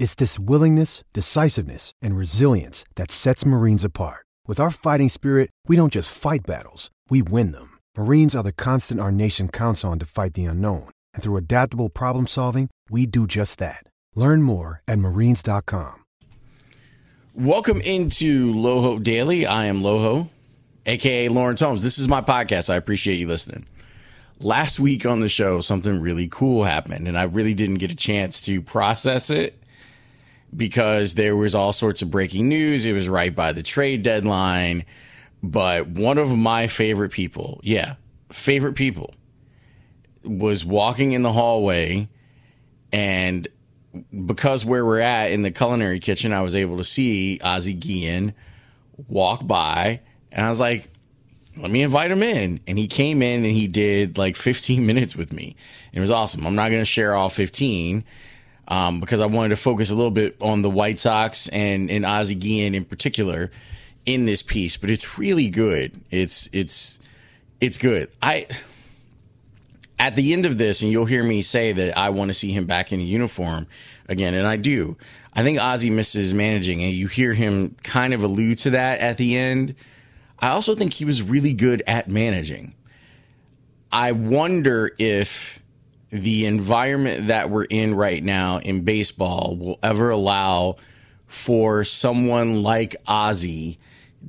It's this willingness, decisiveness, and resilience that sets Marines apart. With our fighting spirit, we don't just fight battles, we win them. Marines are the constant our nation counts on to fight the unknown. And through adaptable problem solving, we do just that. Learn more at marines.com. Welcome into Loho Daily. I am Loho, aka Lawrence Holmes. This is my podcast. I appreciate you listening. Last week on the show, something really cool happened, and I really didn't get a chance to process it because there was all sorts of breaking news. It was right by the trade deadline. But one of my favorite people, yeah, favorite people, was walking in the hallway. And because where we're at in the culinary kitchen, I was able to see Ozzie Guillen walk by. And I was like, let me invite him in. And he came in and he did like 15 minutes with me. It was awesome. I'm not going to share all 15 um, because I wanted to focus a little bit on the White Sox and, and Ozzie Guillen in particular in this piece, but it's really good. It's it's it's good. I at the end of this, and you'll hear me say that I want to see him back in a uniform again, and I do. I think Ozzie misses managing, and you hear him kind of allude to that at the end. I also think he was really good at managing. I wonder if the environment that we're in right now in baseball will ever allow for someone like Ozzie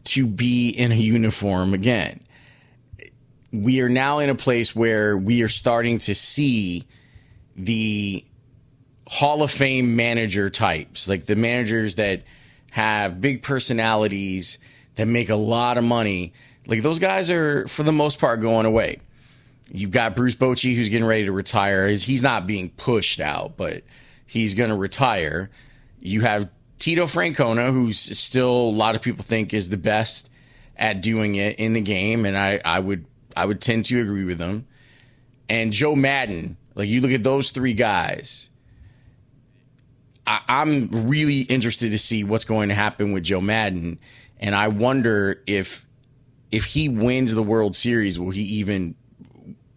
to be in a uniform again. We are now in a place where we are starting to see the Hall of Fame manager types, like the managers that have big personalities that make a lot of money. Like those guys are, for the most part, going away. You've got Bruce Bochy who's getting ready to retire. He's not being pushed out, but he's going to retire. You have Tito Francona, who's still a lot of people think is the best at doing it in the game, and I, I would I would tend to agree with him. And Joe Maddon, like you look at those three guys, I, I'm really interested to see what's going to happen with Joe Maddon, and I wonder if if he wins the World Series, will he even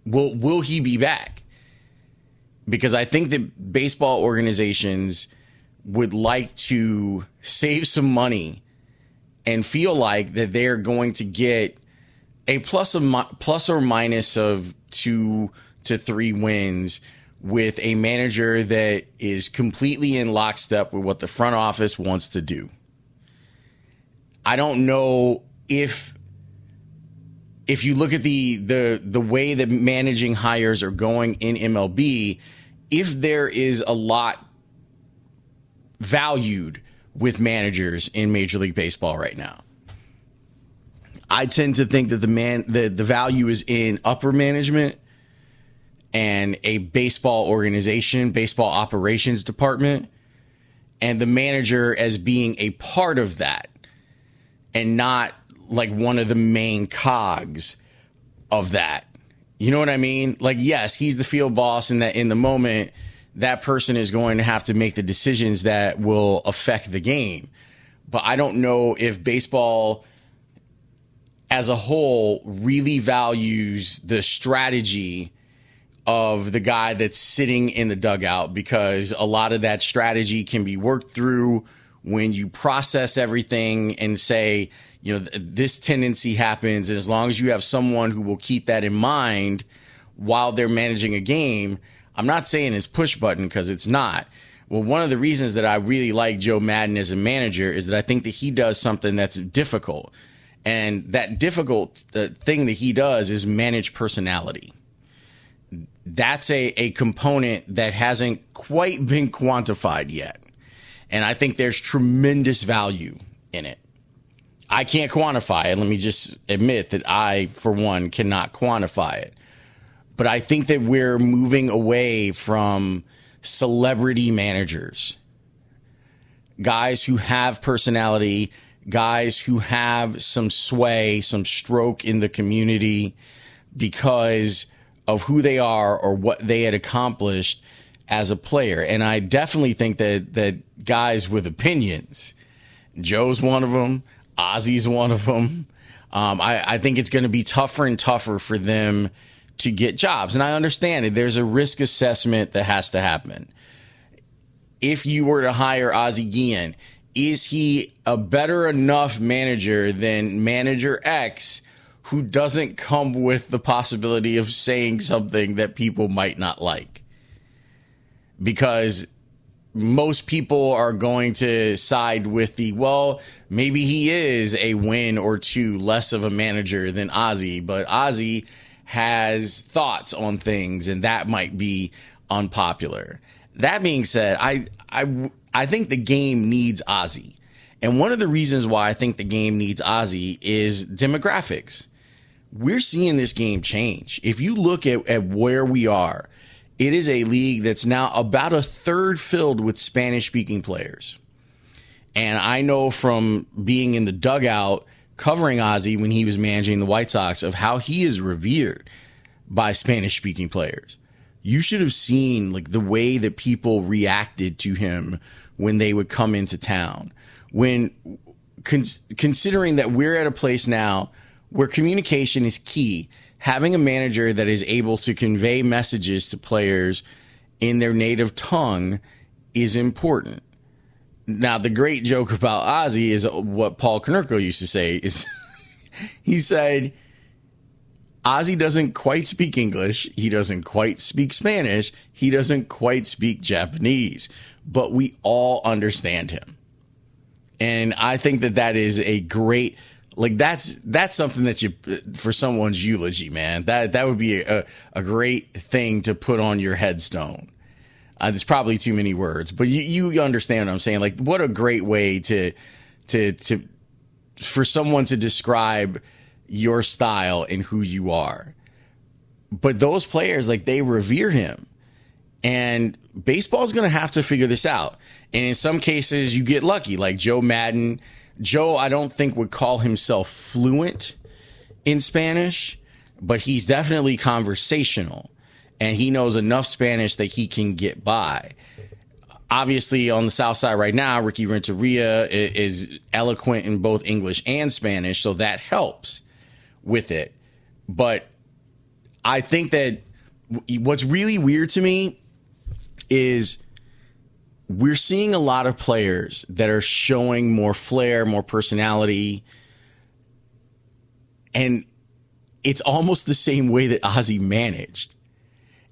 will will he be back? Because I think that baseball organizations would like to save some money and feel like that they're going to get a plus of plus or minus of two to three wins with a manager that is completely in lockstep with what the front office wants to do. I don't know if if you look at the the the way that managing hires are going in MLB, if there is a lot valued with managers in Major League Baseball right now. I tend to think that the man the, the value is in upper management and a baseball organization, baseball operations department, and the manager as being a part of that and not like one of the main cogs of that. You know what I mean? Like, yes, he's the field boss, and that in the moment, that person is going to have to make the decisions that will affect the game. But I don't know if baseball as a whole really values the strategy of the guy that's sitting in the dugout because a lot of that strategy can be worked through when you process everything and say, you know, this tendency happens. And as long as you have someone who will keep that in mind while they're managing a game, I'm not saying it's push button because it's not. Well, one of the reasons that I really like Joe Maddon as a manager is that I think that he does something that's difficult. And that difficult thing that he does is manage personality. That's a, a component that hasn't quite been quantified yet. And I think there's tremendous value in it. I can't quantify it. Let me just admit that I, for one, cannot quantify it. But I think that we're moving away from celebrity managers. guys who have personality, guys who have some sway, some stroke in the community because of who they are or what they had accomplished as a player. And I definitely think that that guys with opinions, Joe's one of them, Ozzie's one of them. Um, I, I think it's going to be tougher and tougher for them to get jobs. And I understand it. There's a risk assessment that has to happen. If you were to hire Ozzie Guillen, is he a better enough manager than manager X who doesn't come with the possibility of saying something that people might not like? Because most people are going to side with the well maybe he is a win or two less of a manager than ozzie but ozzie has thoughts on things and that might be unpopular. That being said i i i think the game needs ozzie. And one of the reasons why i think the game needs ozzie is demographics. We're seeing this game change. If you look at, at where we are it is a league that's now about a third filled with Spanish speaking players. And I know from being in the dugout covering Ozzie when he was managing the White Sox of how he is revered by Spanish speaking players. You should have seen like the way that people reacted to him when they would come into town. When con- considering that we're at a place now where communication is key having a manager that is able to convey messages to players in their native tongue is important. Now, the great joke about Ozzie is what Paul Konerko used to say is he said, Ozzie doesn't quite speak English. He doesn't quite speak Spanish. He doesn't quite speak Japanese, but we all understand him. And I think that that is a great like that's that's something that you for someone's eulogy, man. That that would be a, a great thing to put on your headstone. Uh, there's probably too many words, but you, you understand what I'm saying. Like, what a great way to to to for someone to describe your style and who you are. But those players, like, they revere him, and baseball is going to have to figure this out. And in some cases, you get lucky, like Joe Maddon Joe, I don't think would call himself fluent in Spanish, but he's definitely conversational and he knows enough Spanish that he can get by. Obviously, on the South Side right now, Ricky Renteria is eloquent in both English and Spanish, so that helps with it. But I think that what's really weird to me is we're seeing a lot of players that are showing more flair, more personality. And it's almost the same way that Ozzie managed.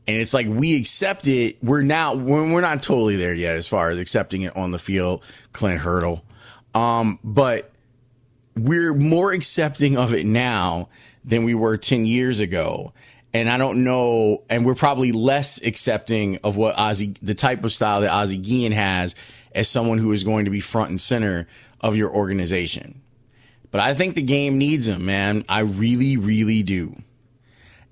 And it's like we accept it. We're now we're not totally there yet as far as accepting it on the field, Clint Hurdle. Um, but we're more accepting of it now than we were 10 years ago and I don't know, and we're probably less accepting of what Ozzie, the type of style that Ozzie Guillen has as someone who is going to be front and center of your organization. But I think the game needs him, man. I really, really do.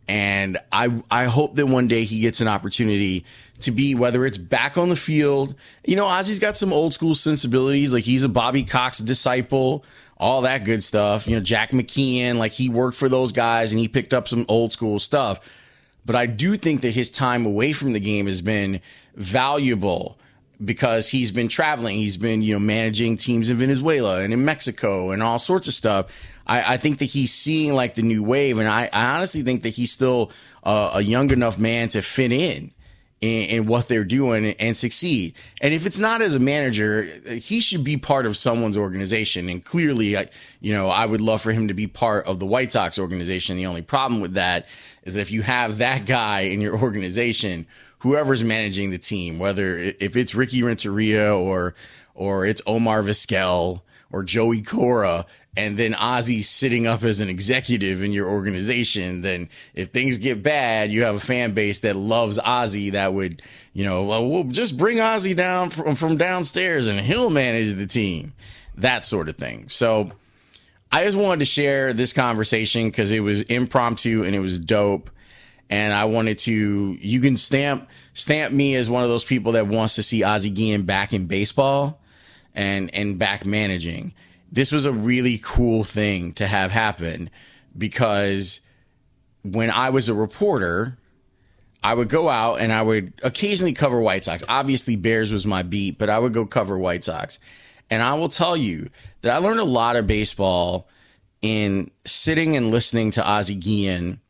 And I, I hope that one day he gets an opportunity to be, whether it's back on the field. You know, Ozzie's got some old school sensibilities. Like he's a Bobby Cox disciple all that good stuff. You know, Jack McKeon, like he worked for those guys and he picked up some old school stuff. But I do think that his time away from the game has been valuable because he's been traveling. He's been, you know, managing teams in Venezuela and in Mexico and all sorts of stuff. I, I think that he's seeing like the new wave. And I, I honestly think that he's still uh, a young enough man to fit in in, in, what they're doing and succeed. And if it's not as a manager, he should be part of someone's organization. And clearly, I, you know, I would love for him to be part of the White Sox organization. The only problem with that is that if you have that guy in your organization, whoever's managing the team, whether if it's Ricky Renteria or or it's Omar Vizquel or Joey Cora, and then Ozzie's sitting up as an executive in your organization, then if things get bad, you have a fan base that loves Ozzie that would, you know, well, we'll just bring Ozzie down from, from downstairs and he'll manage the team, that sort of thing. So I just wanted to share this conversation because it was impromptu and it was dope. And I wanted to, you can stamp, stamp me as one of those people that wants to see Ozzie Guillen back in baseball and and back managing. This was a really cool thing to have happen because when I was a reporter, I would go out and I would occasionally cover White Sox. Obviously, Bears was my beat, but I would go cover White Sox. And I will tell you that I learned a lot of baseball in sitting and listening to Ozzie Guillen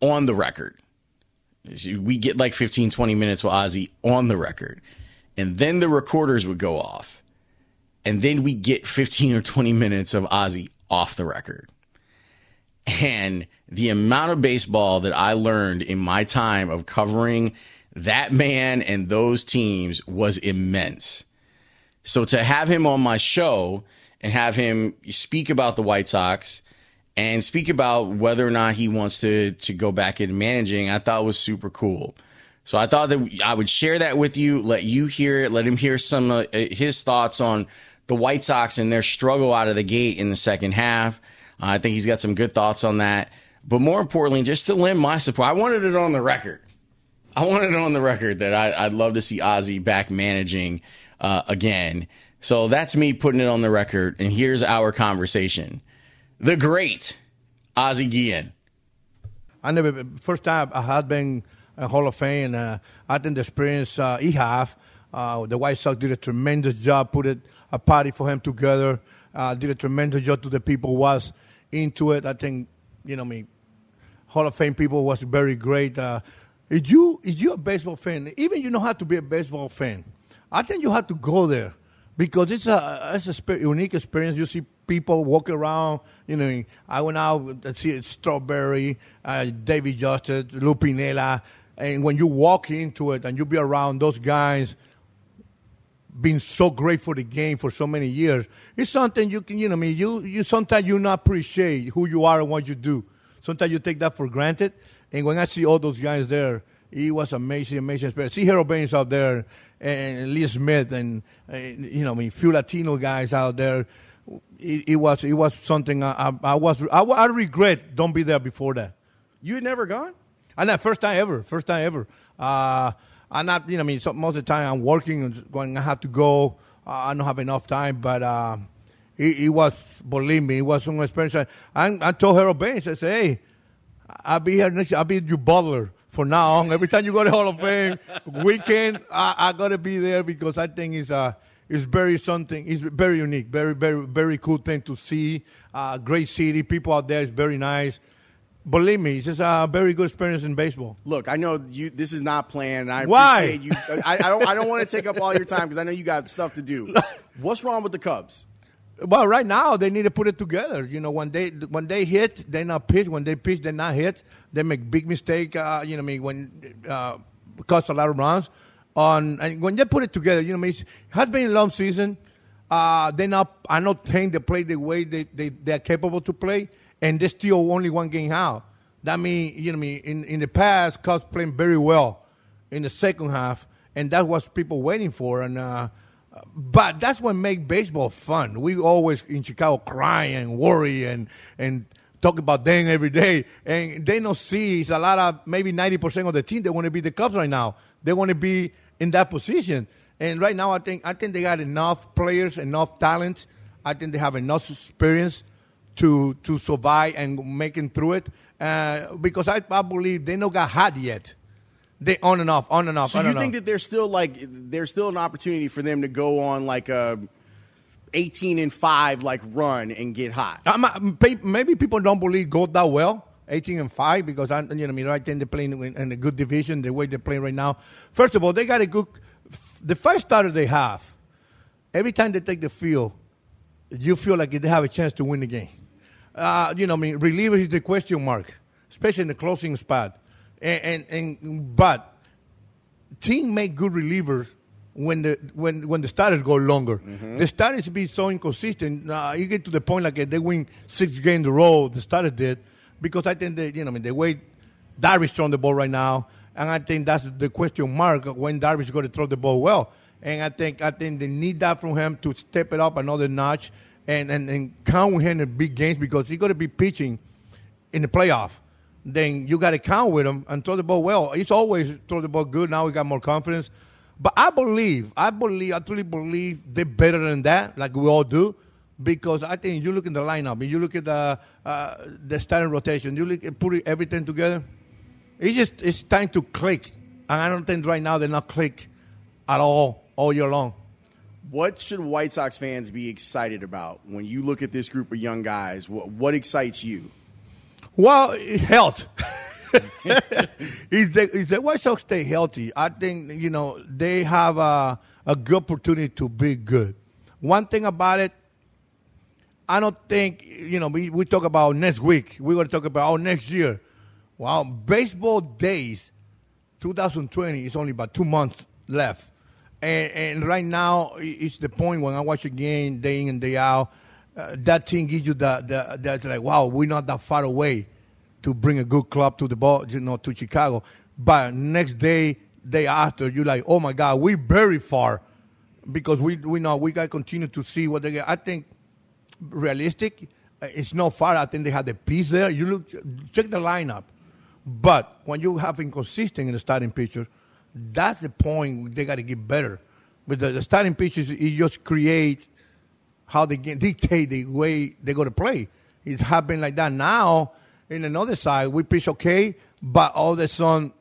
on the record. We get like 15, 20 minutes with Ozzie on the record. And then the recorders would go off. And then we get 15 or 20 minutes of Ozzie off the record. And the amount of baseball that I learned in my time of covering that man and those teams was immense. So to have him on my show and have him speak about the White Sox and speak about whether or not he wants to to go back into managing, I thought was super cool. So I thought that I would share that with you, let you hear it, let him hear some of uh, his thoughts on the White Sox and their struggle out of the gate in the second half. Uh, I think he's got some good thoughts on that. But more importantly, just to lend my support, I wanted it on the record. I wanted it on the record that I, would love to see Ozzie back managing uh, again. So that's me putting it on the record. And here's our conversation. The great Ozzie Guillen. I never, first time I had been a Hall of Fame, and uh, I think the experience uh, he have, uh, the White Sox did a tremendous job, put it a party for him together, uh, did a tremendous job to the people was into it. I think, you know, me, Hall of Fame people was very great. Uh, if you if you a baseball fan, even you know how to be a baseball fan, I think you have to go there because it's a it's a unique experience. You see people walk around. You know, I went out to see Strawberry, uh, David Justice, Lou Piniella, and when you walk into it and you be around those guys being so great for the game for so many years, it's something you can, you know, I mean, you, you sometimes you not appreciate who you are and what you do. Sometimes you take that for granted. And when I see all those guys there, it was amazing, amazing experience. See Harold Baines out there and Lee Smith and, and you know, I mean, few Latino guys out there. It, it was it was something I, I, I was I, I, regret don't be there before that. You had never gone? And that first time ever, first time ever. Uh, I'm not, you know, I mean, so, most of the time I'm working and going, I have to go. Uh, I don't have enough time, but uh, it, it, was, believe me, it was an experience. I, I told Harold Baines, I said, hey, I'll be here next, I'll be your butler for now on. Every time you go to Hall of Fame weekend, I, I gotta be there because I think it's uh it's very something. It's very unique, very very very cool thing to see. Uh, great city, people out there is very nice. Believe me, it's just a very good experience in baseball. Look, I know you. This is not planned. I Why? appreciate you. I, I don't. I don't want to take up all your time because I know you got stuff to do. What's wrong with the Cubs? Well, right now they need to put it together. You know, when they when they hit, they not pitch. When they pitch, they not hit. They make big mistake. Uh, you know, I mean, when uh, cost a lot of runs. On and when they put it together, you know, I mean, it has been a long season. Uh, they not. I don't think they play the way they they they are capable to play, and they still only one game out. That mean, you know, I mean, in in the past, Cubs playing very well in the second half, and that was people waiting for, and. Uh, but that's what make baseball fun. We always in Chicago cry and worry and and talk about them every day, and they don't see it's a lot of maybe ninety percent of the team they want to be the Cubs right now. They want to be in that position, and right now I think I think they got enough players, enough talent. I think they have enough experience to to survive and making through it. Uh, because I, I believe they don't got hot yet. They on and off, on and off. So you think that there's still like there's still an opportunity for them to go on like a 18 and five like run and get hot? I'm, maybe people don't believe go that well. 18 and 5 because I, you know, I mean, right then they're playing in, in, a good division the way they're playing right now. First of all, they got a good. The first starter they have, every time they take the field, you feel like they have a chance to win the game. Uh, you know, I mean, relievers is the question mark, especially in the closing spot and, and, and but team make good relievers when the when when the starters go longer. Mm-hmm. The starters be so inconsistent. Uh, you get to the point like they win six games in a row. The starters did because I think they you know I mean the way Darvish throwing the ball right now, and I think that's the question mark when Darvish is going to throw the ball well. And I think I think they need that from him to step it up another notch and and, and count with him in big games because he's going to be pitching in the playoff then you got to count with him and throw the ball well. He's always throw the ball good. Now we got more confidence. But I believe, I believe, I truly believe they're better than that, like we all do, because I think you look at the lineup, you look at the uh, the starting rotation, you look at putting everything together. It's just it's time to click, and I don't think right now they're not click at all all year long. What should White Sox fans be excited about when you look at this group of young guys? What, what excites you? Well, health. if the White Sox stay healthy, I think you know they have a, a good opportunity to be good. One thing about it, I don't think you know we, we talk about next week. We're going to talk about oh, next year. Well, baseball days, 2020 is only about two months left, and, and right now it's the point when I watch a game day in and day out. Uh, that thing gives you the, the that's like wow we're not that far away to bring a good club to the ball you know to Chicago. But next day day after you're like oh my god we're very far. Because we we know we got to continue to see what they get. I think realistic uh, it's not far. I think they have the piece there. You look check the lineup. But when you have inconsistent in the starting pitcher that's the point they got to get better But the, the starting pitchers it just create how they get, dictate the way they're going to play. It's happened like that now. In another side, we pitch okay, but all of a sudden,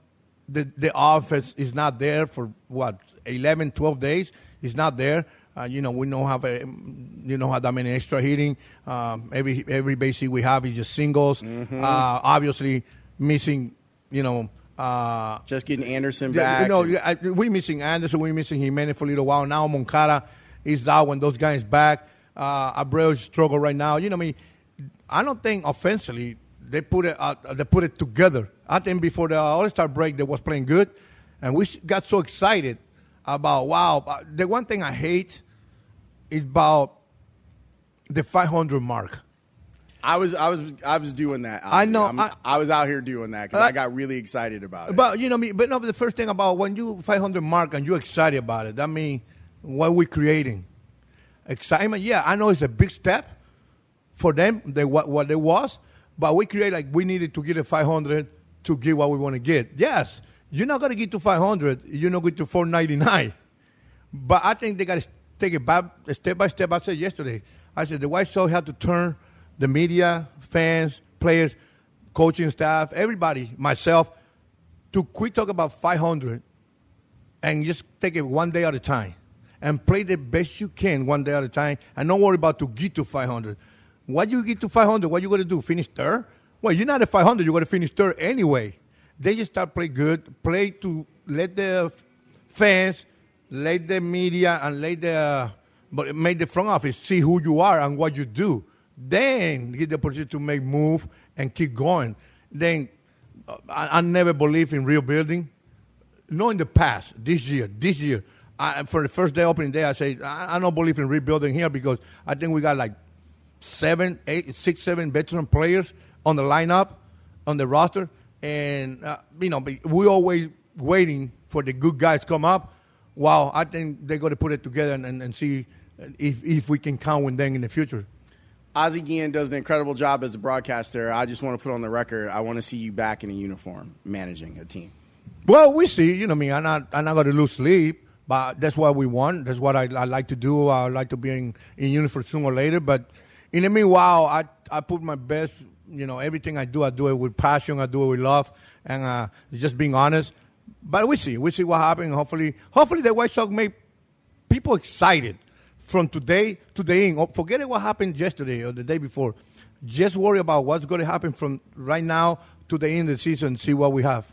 the, the offense is not there for what 11, 12 days. It's not there. Uh, you know, we don't have a, you know, have that many extra hitting. Um, every every base we have is just singles. Mm-hmm. Uh, obviously, missing, you know, uh, just getting Anderson back. You know, we're missing Anderson. We're missing Jimenez for a little while. Now Moncada is out when those guys back. Uh, Abreu struggle right now. You know, I mean, I don't think offensively they put it uh, they put it together. I think before the All Star break they was playing good, and we got so excited about wow. The one thing I hate is about the 500 mark. I was I was I was doing that. I know. I, I, was out here doing that because uh, I got really excited about it. But you know, me. But no. But the first thing about when you 500 mark and you're excited about it, that means what we're creating excitement. Yeah, I know it's a big step for them, they, what, what it was, but we create like we needed to get a 500 to get what we want to get. Yes, you're not going to get to 500, you're not going to 499. But I think they got to take it back step by step. I said yesterday, I said the White Sox have to turn the media, fans, players, coaching staff, everybody, myself, to quit talk about 500 and just take it one day at a time and play the best you can one day at a time and don't worry about to get to 500. What you get to 500, what you going to do? Finish third? Well, you're not at 500, you're going to finish third anyway. They just start play good, play to let the fans, let the media, and let the but make the front office see who you are and what you do. Then get the opportunity to make move and keep going. Then uh, I, I never believe in rebuilding. No, in the past. This year, this year, I, for the first day opening day, I say I, I, don't believe in rebuilding here because I think we got like seven, eight, six, seven veteran players on the lineup, on the roster, and uh, you know we always waiting for the good guys come up. Wow, I think they're going to put it together and, and, and see if if we can count on them in the future. Ozzie Guillen does an incredible job as a broadcaster. I just want to put on the record, I want to see you back in a uniform managing a team. Well, we see. You know, I mean, I'm not, I'm not going to lose sleep. But that's what we want. That's what I, I like to do. I like to be in, in uniform sooner or later. But in the meanwhile, I, I put my best, you know, everything I do, I do it with passion. I do it with love and uh, just being honest. But we see. We see what happens. Hopefully, hopefully the White Sox make people excited from today to the end. Oh, forget what happened yesterday or the day before. Just worry about what's going to happen from right now to the end of the season. See what we have.